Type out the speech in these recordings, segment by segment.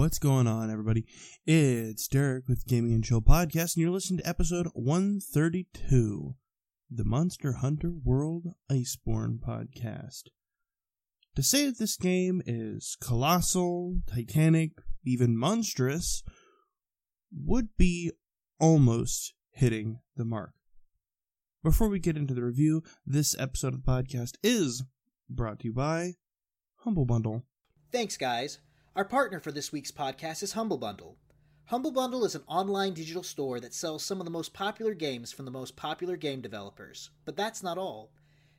What's going on, everybody? It's Derrick with Gaming and Chill Podcast, and you're listening to episode 132, the Monster Hunter World Iceborne Podcast. To say that this game is colossal, titanic, even monstrous, would be almost hitting the mark. Before we get into the review, this episode of the podcast is brought to you by Humble Bundle. Thanks, guys. Our partner for this week's podcast is Humble Bundle. Humble Bundle is an online digital store that sells some of the most popular games from the most popular game developers. But that's not all.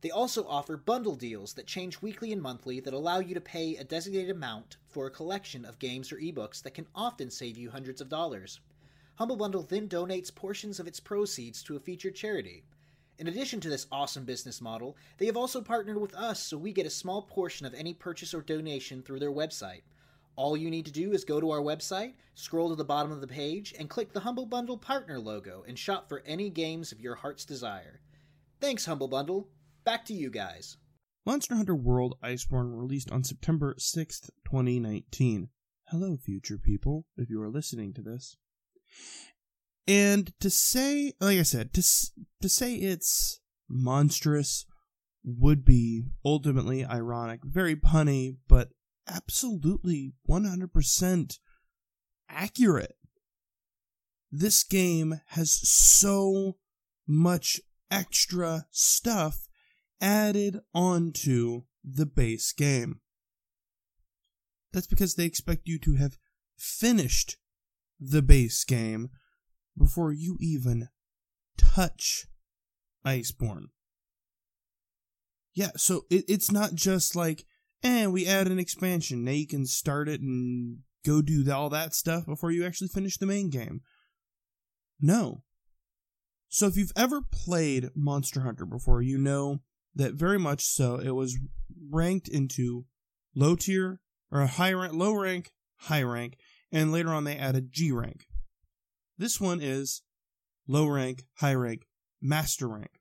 They also offer bundle deals that change weekly and monthly that allow you to pay a designated amount for a collection of games or ebooks that can often save you hundreds of dollars. Humble Bundle then donates portions of its proceeds to a featured charity. In addition to this awesome business model, they have also partnered with us so we get a small portion of any purchase or donation through their website. All you need to do is go to our website, scroll to the bottom of the page, and click the Humble Bundle partner logo and shop for any games of your heart's desire. Thanks, Humble Bundle. Back to you guys. Monster Hunter World Iceborne released on September 6th, 2019. Hello, future people, if you are listening to this. And to say, like I said, to, to say it's monstrous would be ultimately ironic, very punny, but absolutely 100% accurate. This game has so much extra stuff added onto the base game. That's because they expect you to have finished the base game before you even touch Iceborne. Yeah, so it, it's not just like, and we add an expansion. Now you can start it and go do all that stuff before you actually finish the main game. No. So if you've ever played Monster Hunter before, you know that very much so it was ranked into low tier or high rank, low rank, high rank, and later on they added G rank. This one is low rank, high rank, master rank.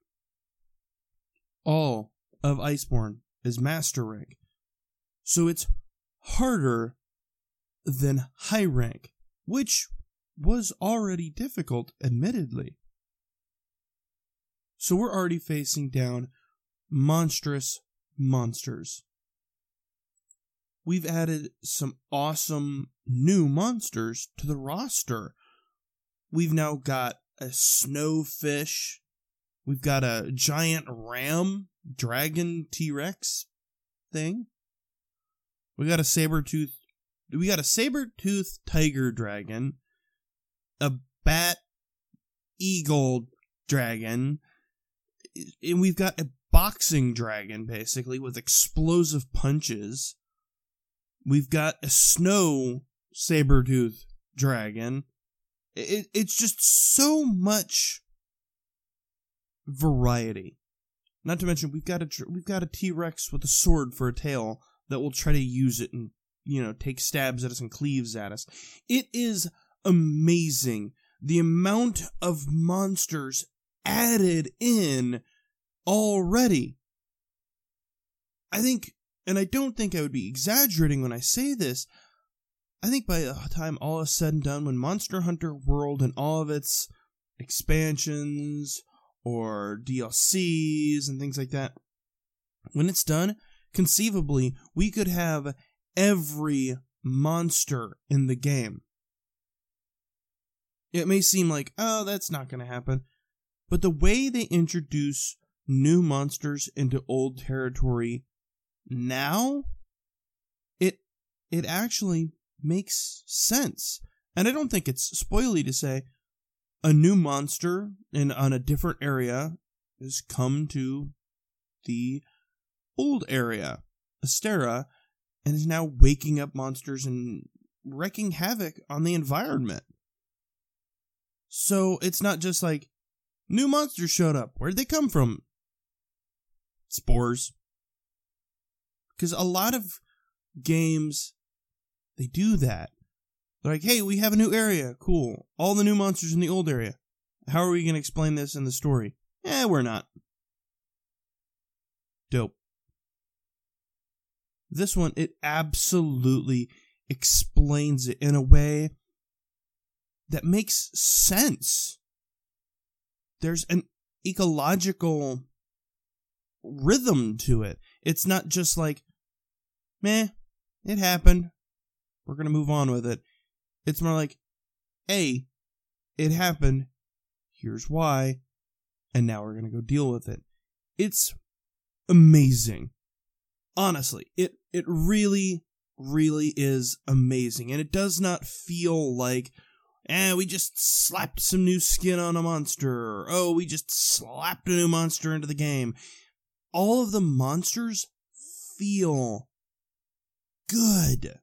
All of Iceborne is master rank. So it's harder than high rank, which was already difficult, admittedly. So we're already facing down monstrous monsters. We've added some awesome new monsters to the roster. We've now got a snowfish. We've got a giant ram, dragon T Rex thing. We got a saber tooth. We got a saber tooth tiger dragon, a bat eagle dragon, and we've got a boxing dragon basically with explosive punches. We've got a snow saber tooth dragon. It, it's just so much variety. Not to mention we've got a we've got a T Rex with a sword for a tail that will try to use it and you know take stabs at us and cleaves at us. It is amazing the amount of monsters added in already. I think, and I don't think I would be exaggerating when I say this. I think by the time all is said and done, when Monster Hunter World and all of its expansions or DLCs and things like that, when it's done, conceivably, we could have every monster in the game. It may seem like, oh, that's not going to happen. But the way they introduce new monsters into old territory now, it it actually makes sense. And I don't think it's spoily to say a new monster in on a different area has come to the old area, Astera, and is now waking up monsters and wreaking havoc on the environment. So it's not just like new monsters showed up. Where'd they come from? Spores. Because a lot of games, they do that. They're like, hey, we have a new area. Cool. All the new monsters in the old area. How are we going to explain this in the story? Eh, we're not. Dope. This one, it absolutely explains it in a way that makes sense. There's an ecological rhythm to it. It's not just like, meh, it happened. We're going to move on with it. It's more like, hey, it happened. Here's why. And now we're going to go deal with it. It's amazing. Honestly, it, it really, really is amazing. And it does not feel like, eh, we just slapped some new skin on a monster. Or, oh, we just slapped a new monster into the game. All of the monsters feel good.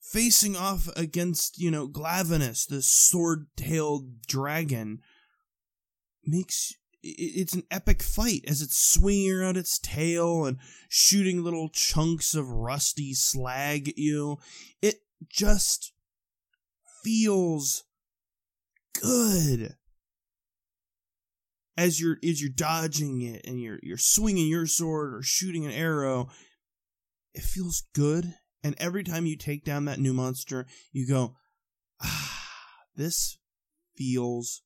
Facing off against, you know, Glavenus, the sword tailed dragon, makes it's an epic fight as it's swinging around its tail and shooting little chunks of rusty slag at you. It just feels good as you're as you're dodging it and you're you're swinging your sword or shooting an arrow. It feels good, and every time you take down that new monster, you go, ah, this feels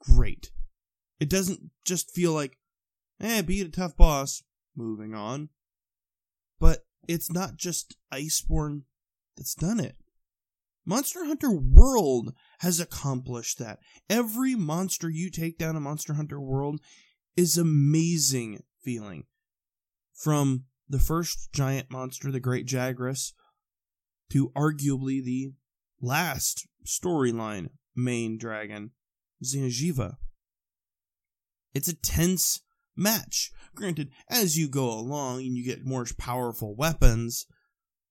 great. It doesn't just feel like, eh, beat a tough boss, moving on. But it's not just Iceborne that's done it. Monster Hunter World has accomplished that. Every monster you take down in Monster Hunter World is amazing feeling. From the first giant monster, the Great Jagras, to arguably the last storyline main dragon, Xeno'jiiva. It's a tense match. Granted, as you go along and you get more powerful weapons,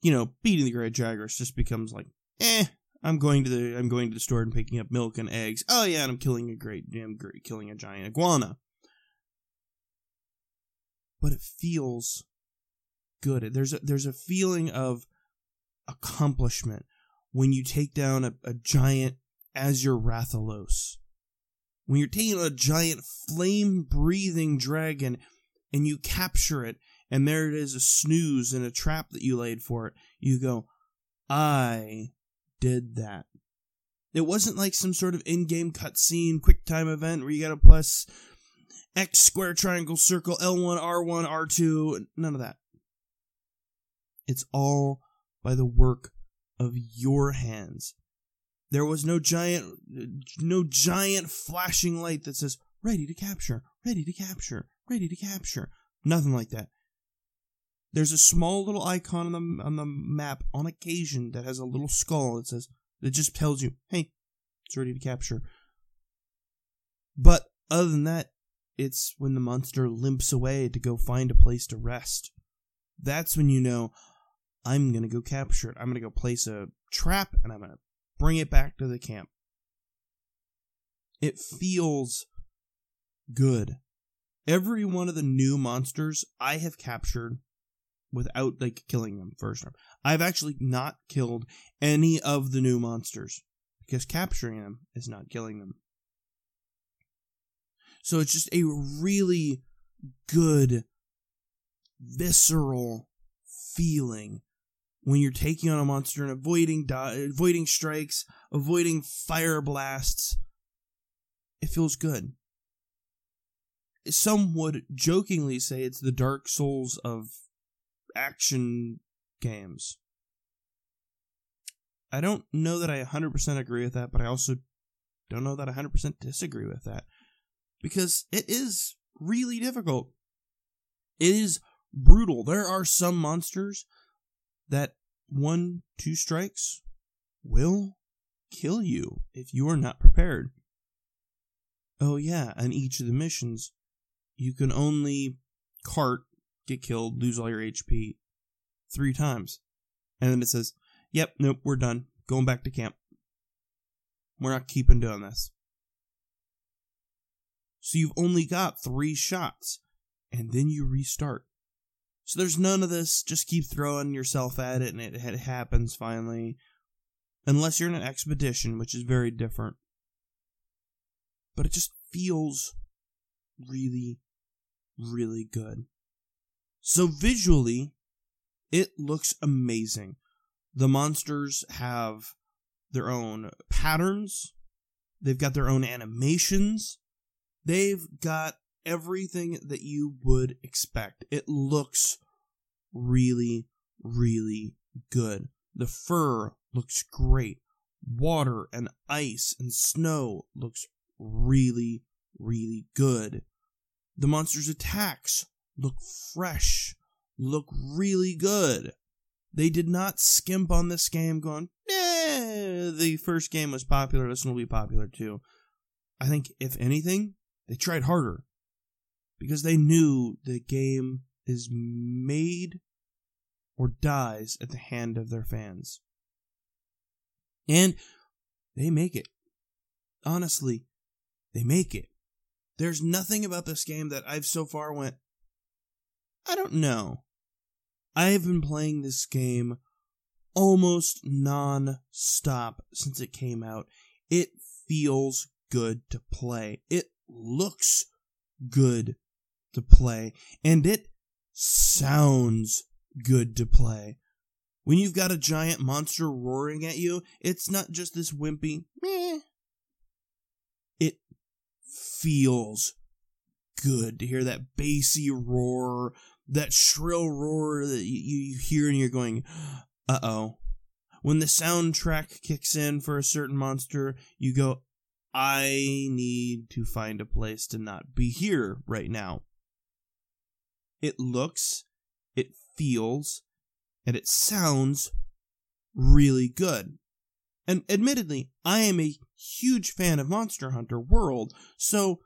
you know, beating the Great Jagras just becomes like, eh, I'm going to the I'm going to the store and picking up milk and eggs. Oh yeah, and I'm killing a great I'm great, killing a giant iguana. But it feels good. There's a there's a feeling of accomplishment when you take down a, a giant Azure Rathalos when you're taking a giant flame breathing dragon and you capture it, and there it is a snooze and a trap that you laid for it, you go, I did that. It wasn't like some sort of in game cutscene, quick time event where you gotta plus X square triangle circle L1, R1, R2, none of that. It's all by the work of your hands. There was no giant, no giant flashing light that says "ready to capture, ready to capture, ready to capture." Nothing like that. There's a small little icon on the on the map on occasion that has a little skull that says that just tells you, "Hey, it's ready to capture." But other than that, it's when the monster limps away to go find a place to rest. That's when you know I'm gonna go capture it. I'm gonna go place a trap and I'm gonna bring it back to the camp. It feels good. Every one of the new monsters I have captured without like killing them first time. I've actually not killed any of the new monsters because capturing them is not killing them. So it's just a really good visceral feeling when you're taking on a monster and avoiding di- avoiding strikes, avoiding fire blasts, it feels good. Some would jokingly say it's the Dark Souls of action games. I don't know that I 100% agree with that, but I also don't know that I 100% disagree with that. Because it is really difficult. It is brutal. There are some monsters that one, two strikes will kill you if you are not prepared. Oh, yeah, on each of the missions, you can only cart, get killed, lose all your HP three times. And then it says, yep, nope, we're done. Going back to camp. We're not keeping doing this. So you've only got three shots, and then you restart. So there's none of this, just keep throwing yourself at it and it, it happens finally. Unless you're in an expedition, which is very different. But it just feels really, really good. So visually, it looks amazing. The monsters have their own patterns, they've got their own animations, they've got everything that you would expect. It looks really, really good. The fur looks great. Water and ice and snow looks really, really good. The monster's attacks look fresh, look really good. They did not skimp on this game going, eh, the first game was popular, this one will be popular too. I think, if anything, they tried harder because they knew the game is made or dies at the hand of their fans. And they make it. Honestly, they make it. There's nothing about this game that I've so far went, I don't know. I have been playing this game almost non stop since it came out. It feels good to play. It looks good to play. And it sounds good to play. When you've got a giant monster roaring at you, it's not just this wimpy meh. It feels good to hear that bassy roar, that shrill roar that you, you hear and you're going, uh oh. When the soundtrack kicks in for a certain monster, you go, I need to find a place to not be here right now. It looks, it feels, and it sounds really good. And admittedly, I am a huge fan of Monster Hunter World, so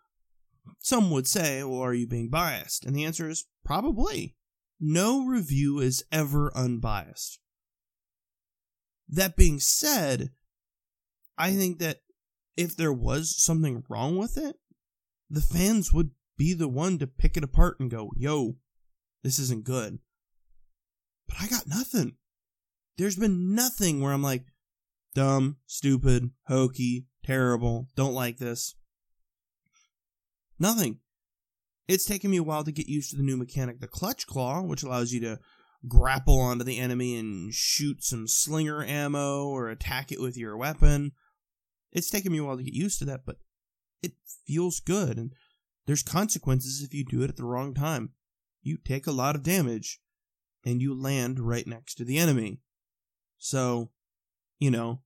some would say, well, are you being biased? And the answer is probably. No review is ever unbiased. That being said, I think that if there was something wrong with it, the fans would be the one to pick it apart and go, yo, this isn't good. But I got nothing. There's been nothing where I'm like, dumb, stupid, hokey, terrible, don't like this. Nothing. It's taken me a while to get used to the new mechanic, the Clutch Claw, which allows you to grapple onto the enemy and shoot some slinger ammo or attack it with your weapon. It's taken me a while to get used to that, but it feels good, and there's consequences if you do it at the wrong time. You take a lot of damage, and you land right next to the enemy. So, you know,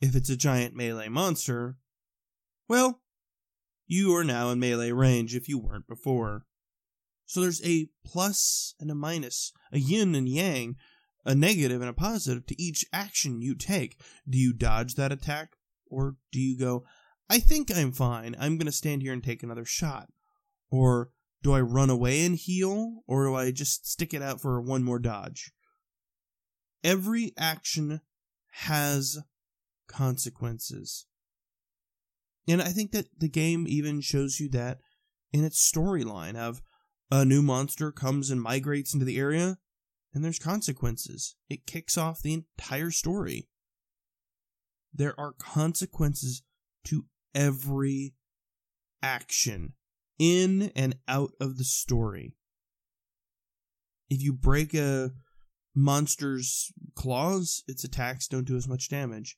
if it's a giant melee monster, well, you are now in melee range if you weren't before. So there's a plus and a minus, a yin and yang, a negative and a positive to each action you take. Do you dodge that attack? Or do you go, I think I'm fine, I'm gonna stand here and take another shot? Or do I run away and heal? Or do I just stick it out for one more dodge? Every action has consequences. And I think that the game even shows you that in its storyline of a new monster comes and migrates into the area and there's consequences. It kicks off the entire story. There are consequences to every action in and out of the story. If you break a monster's claws, its attacks don't do as much damage.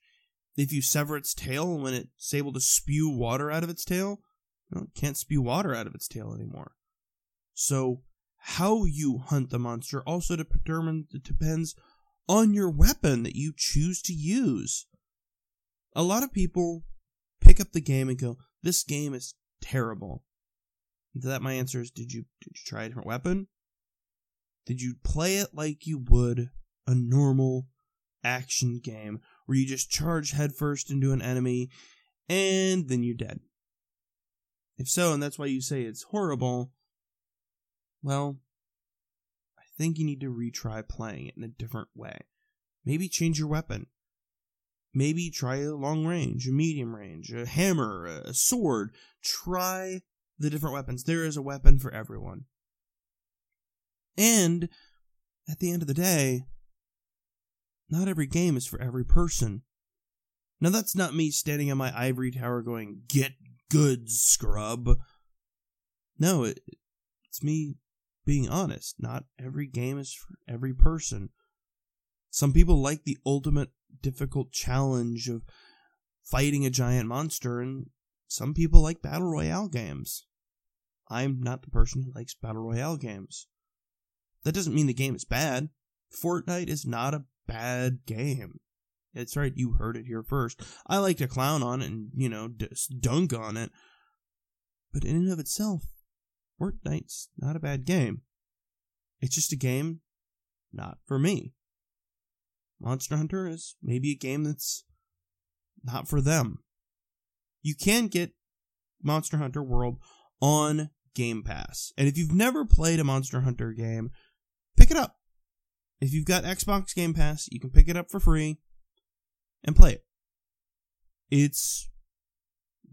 If you sever its tail when it's able to spew water out of its tail, it can't spew water out of its tail anymore. So, how you hunt the monster also determines depends on your weapon that you choose to use. A lot of people pick up the game and go, "This game is terrible." And to that, my answer is, "Did you did you try a different weapon? Did you play it like you would a normal action game where you just charge headfirst into an enemy and then you're dead. If so, and that's why you say it's horrible, well, I think you need to retry playing it in a different way. Maybe change your weapon. Maybe try a long range, a medium range, a hammer, a sword. Try the different weapons. There is a weapon for everyone. And at the end of the day, not every game is for every person. Now, that's not me standing on my ivory tower going, get good, scrub. No, it, it's me being honest. Not every game is for every person. Some people like the ultimate difficult challenge of fighting a giant monster, and some people like battle royale games. I'm not the person who likes battle royale games. That doesn't mean the game is bad. Fortnite is not a bad game. That's right, you heard it here first. I like to clown on it and, you know, dunk on it. But in and of itself, Fortnite's not a bad game. It's just a game not for me. Monster Hunter is maybe a game that's not for them. You can get Monster Hunter World on Game Pass. And if you've never played a Monster Hunter game, pick it up. If you've got Xbox Game Pass, you can pick it up for free and play it. It's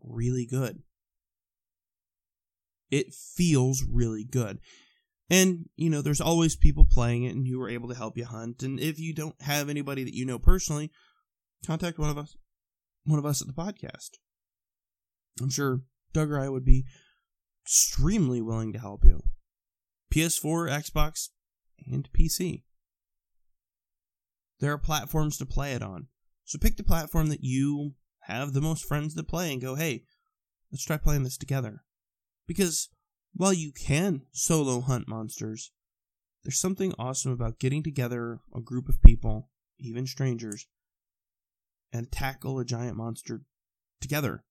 really good. It feels really good. And, you know, there's always people playing it and who are able to help you hunt. And if you don't have anybody that you know personally, contact one of us one of us at the podcast. I'm sure Doug or I would be extremely willing to help you. PS4, Xbox, and PC. There are platforms to play it on. So pick the platform that you have the most friends to play and go, hey, let's try playing this together. Because while you can solo hunt monsters, there's something awesome about getting together a group of people, even strangers, and tackle a giant monster together.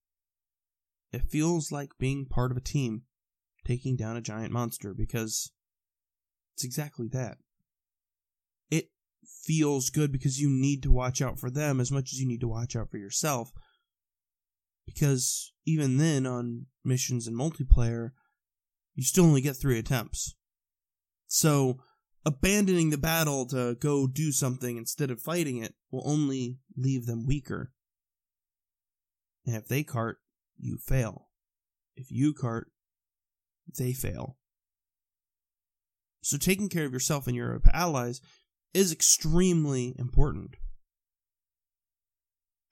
It feels like being part of a team taking down a giant monster because it's exactly that. It feels good because you need to watch out for them as much as you need to watch out for yourself. Because even then, on missions and multiplayer, you still only get three attempts. So, abandoning the battle to go do something instead of fighting it will only leave them weaker. And if they cart, you fail. If you cart, they fail. So taking care of yourself and your allies is extremely important.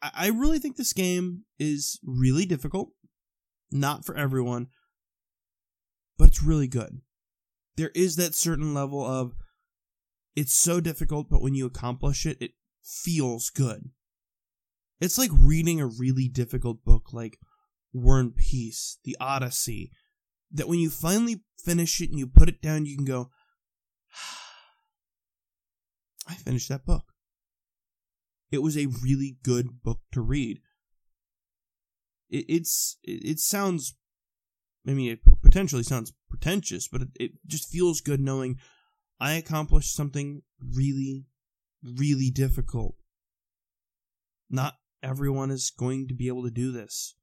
I really think this game is really difficult. Not for everyone, but it's really good. There is that certain level of it's so difficult, but when you accomplish it, it feels good. It's like reading a really difficult book like And Peace, The Odyssey, that when you finally finish it and you put it down, you can go, ah, I finished that book. It was a really good book to read. It, it's it, it sounds, I mean, it potentially sounds pretentious, but it, it just feels good knowing I accomplished something really, really difficult. Not everyone is going to be able to do this.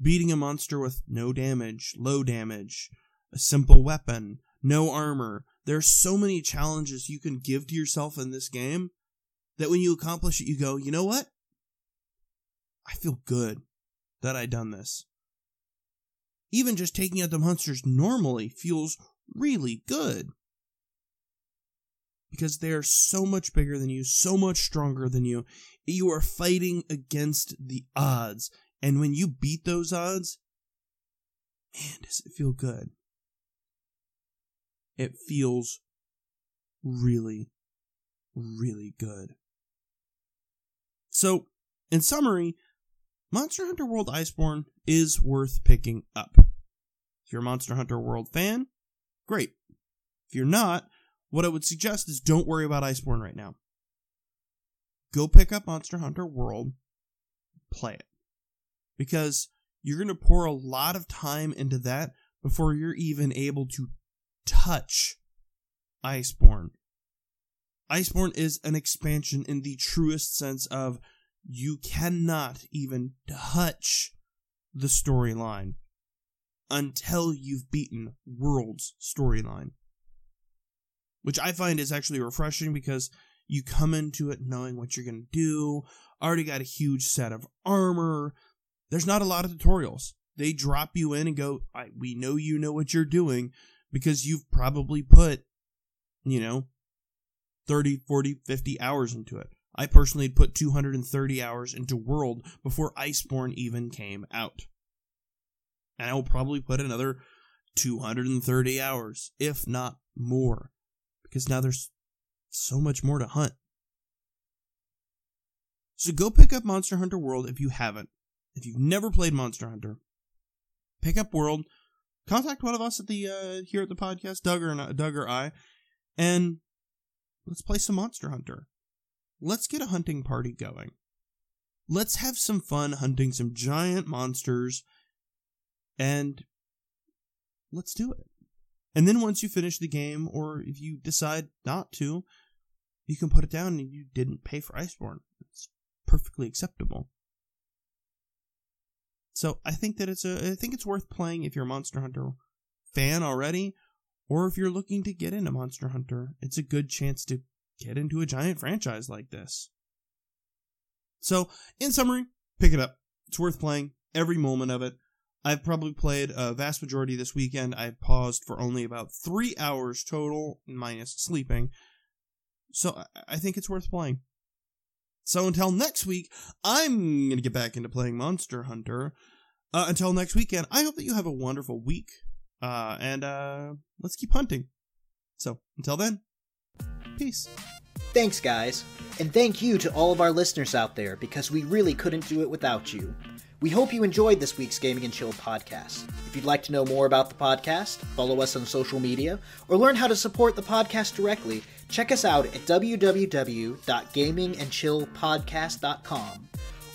Beating a monster with no damage, low damage, a simple weapon, no armor. There are so many challenges you can give to yourself in this game that when you accomplish it, you go, you know what? I feel good that I done this. Even just taking out the monsters normally feels really good because they are so much bigger than you, so much stronger than you. You are fighting against the odds. And when you beat those odds, man, does it feel good. It feels really, really good. So, in summary, Monster Hunter World Iceborne is worth picking up. If you're a Monster Hunter World fan, great. If you're not, what I would suggest is don't worry about Iceborne right now. Go pick up Monster Hunter World, play it. Because you're going to pour a lot of time into that before you're even able to touch Iceborne. Iceborne is an expansion in the truest sense of you cannot even touch the storyline until you've beaten World's storyline which I find is actually refreshing because you come into it knowing what you're going to do, already got a huge set of armor. There's not a lot of tutorials. They drop you in and go, we know you know what you're doing because you've probably put, you know, 30, 40, 50 hours into it. I personally put 230 hours into World before Iceborne even came out. And I will probably put another 230 hours, if not more because now there's so much more to hunt. So go pick up Monster Hunter World if you haven't. If you've never played Monster Hunter, pick up World. Contact one of us at the uh, here at the podcast, Doug or Doug or I, and let's play some Monster Hunter. Let's get a hunting party going. Let's have some fun hunting some giant monsters, and let's do it. And then once you finish the game, or if you decide not to, you can put it down and you didn't pay for Iceborne. It's perfectly acceptable. So I think that it's a I think it's worth playing if you're a Monster Hunter fan already, or if you're looking to get into Monster Hunter. It's a good chance to get into a giant franchise like this. So, in summary, pick it up. It's worth playing every moment of it. I've probably played a vast majority this weekend. I've paused for only about three hours total, minus sleeping. So I think it's worth playing. So until next week, I'm going to get back into playing Monster Hunter. Uh, until next weekend, I hope that you have a wonderful week. Uh, and uh, let's keep hunting. So until then, peace. Thanks, guys. And thank you to all of our listeners out there because we really couldn't do it without you. We hope you enjoyed this week's Gaming and Chill podcast. If you'd like to know more about the podcast, follow us on social media, or learn how to support the podcast directly, check us out at www.gamingandchillpodcast.com.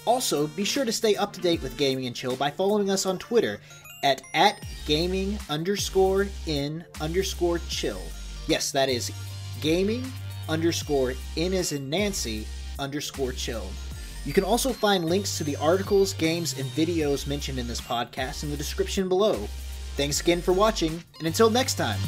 Also, be sure to stay up to date with Gaming and Chill by following us on Twitter at, at gaming underscore in underscore chill. Yes, that is gaming underscore in as in Nancy underscore chill. You can also find links to the articles, games, and videos mentioned in this podcast in the description below. Thanks again for watching, and until next time.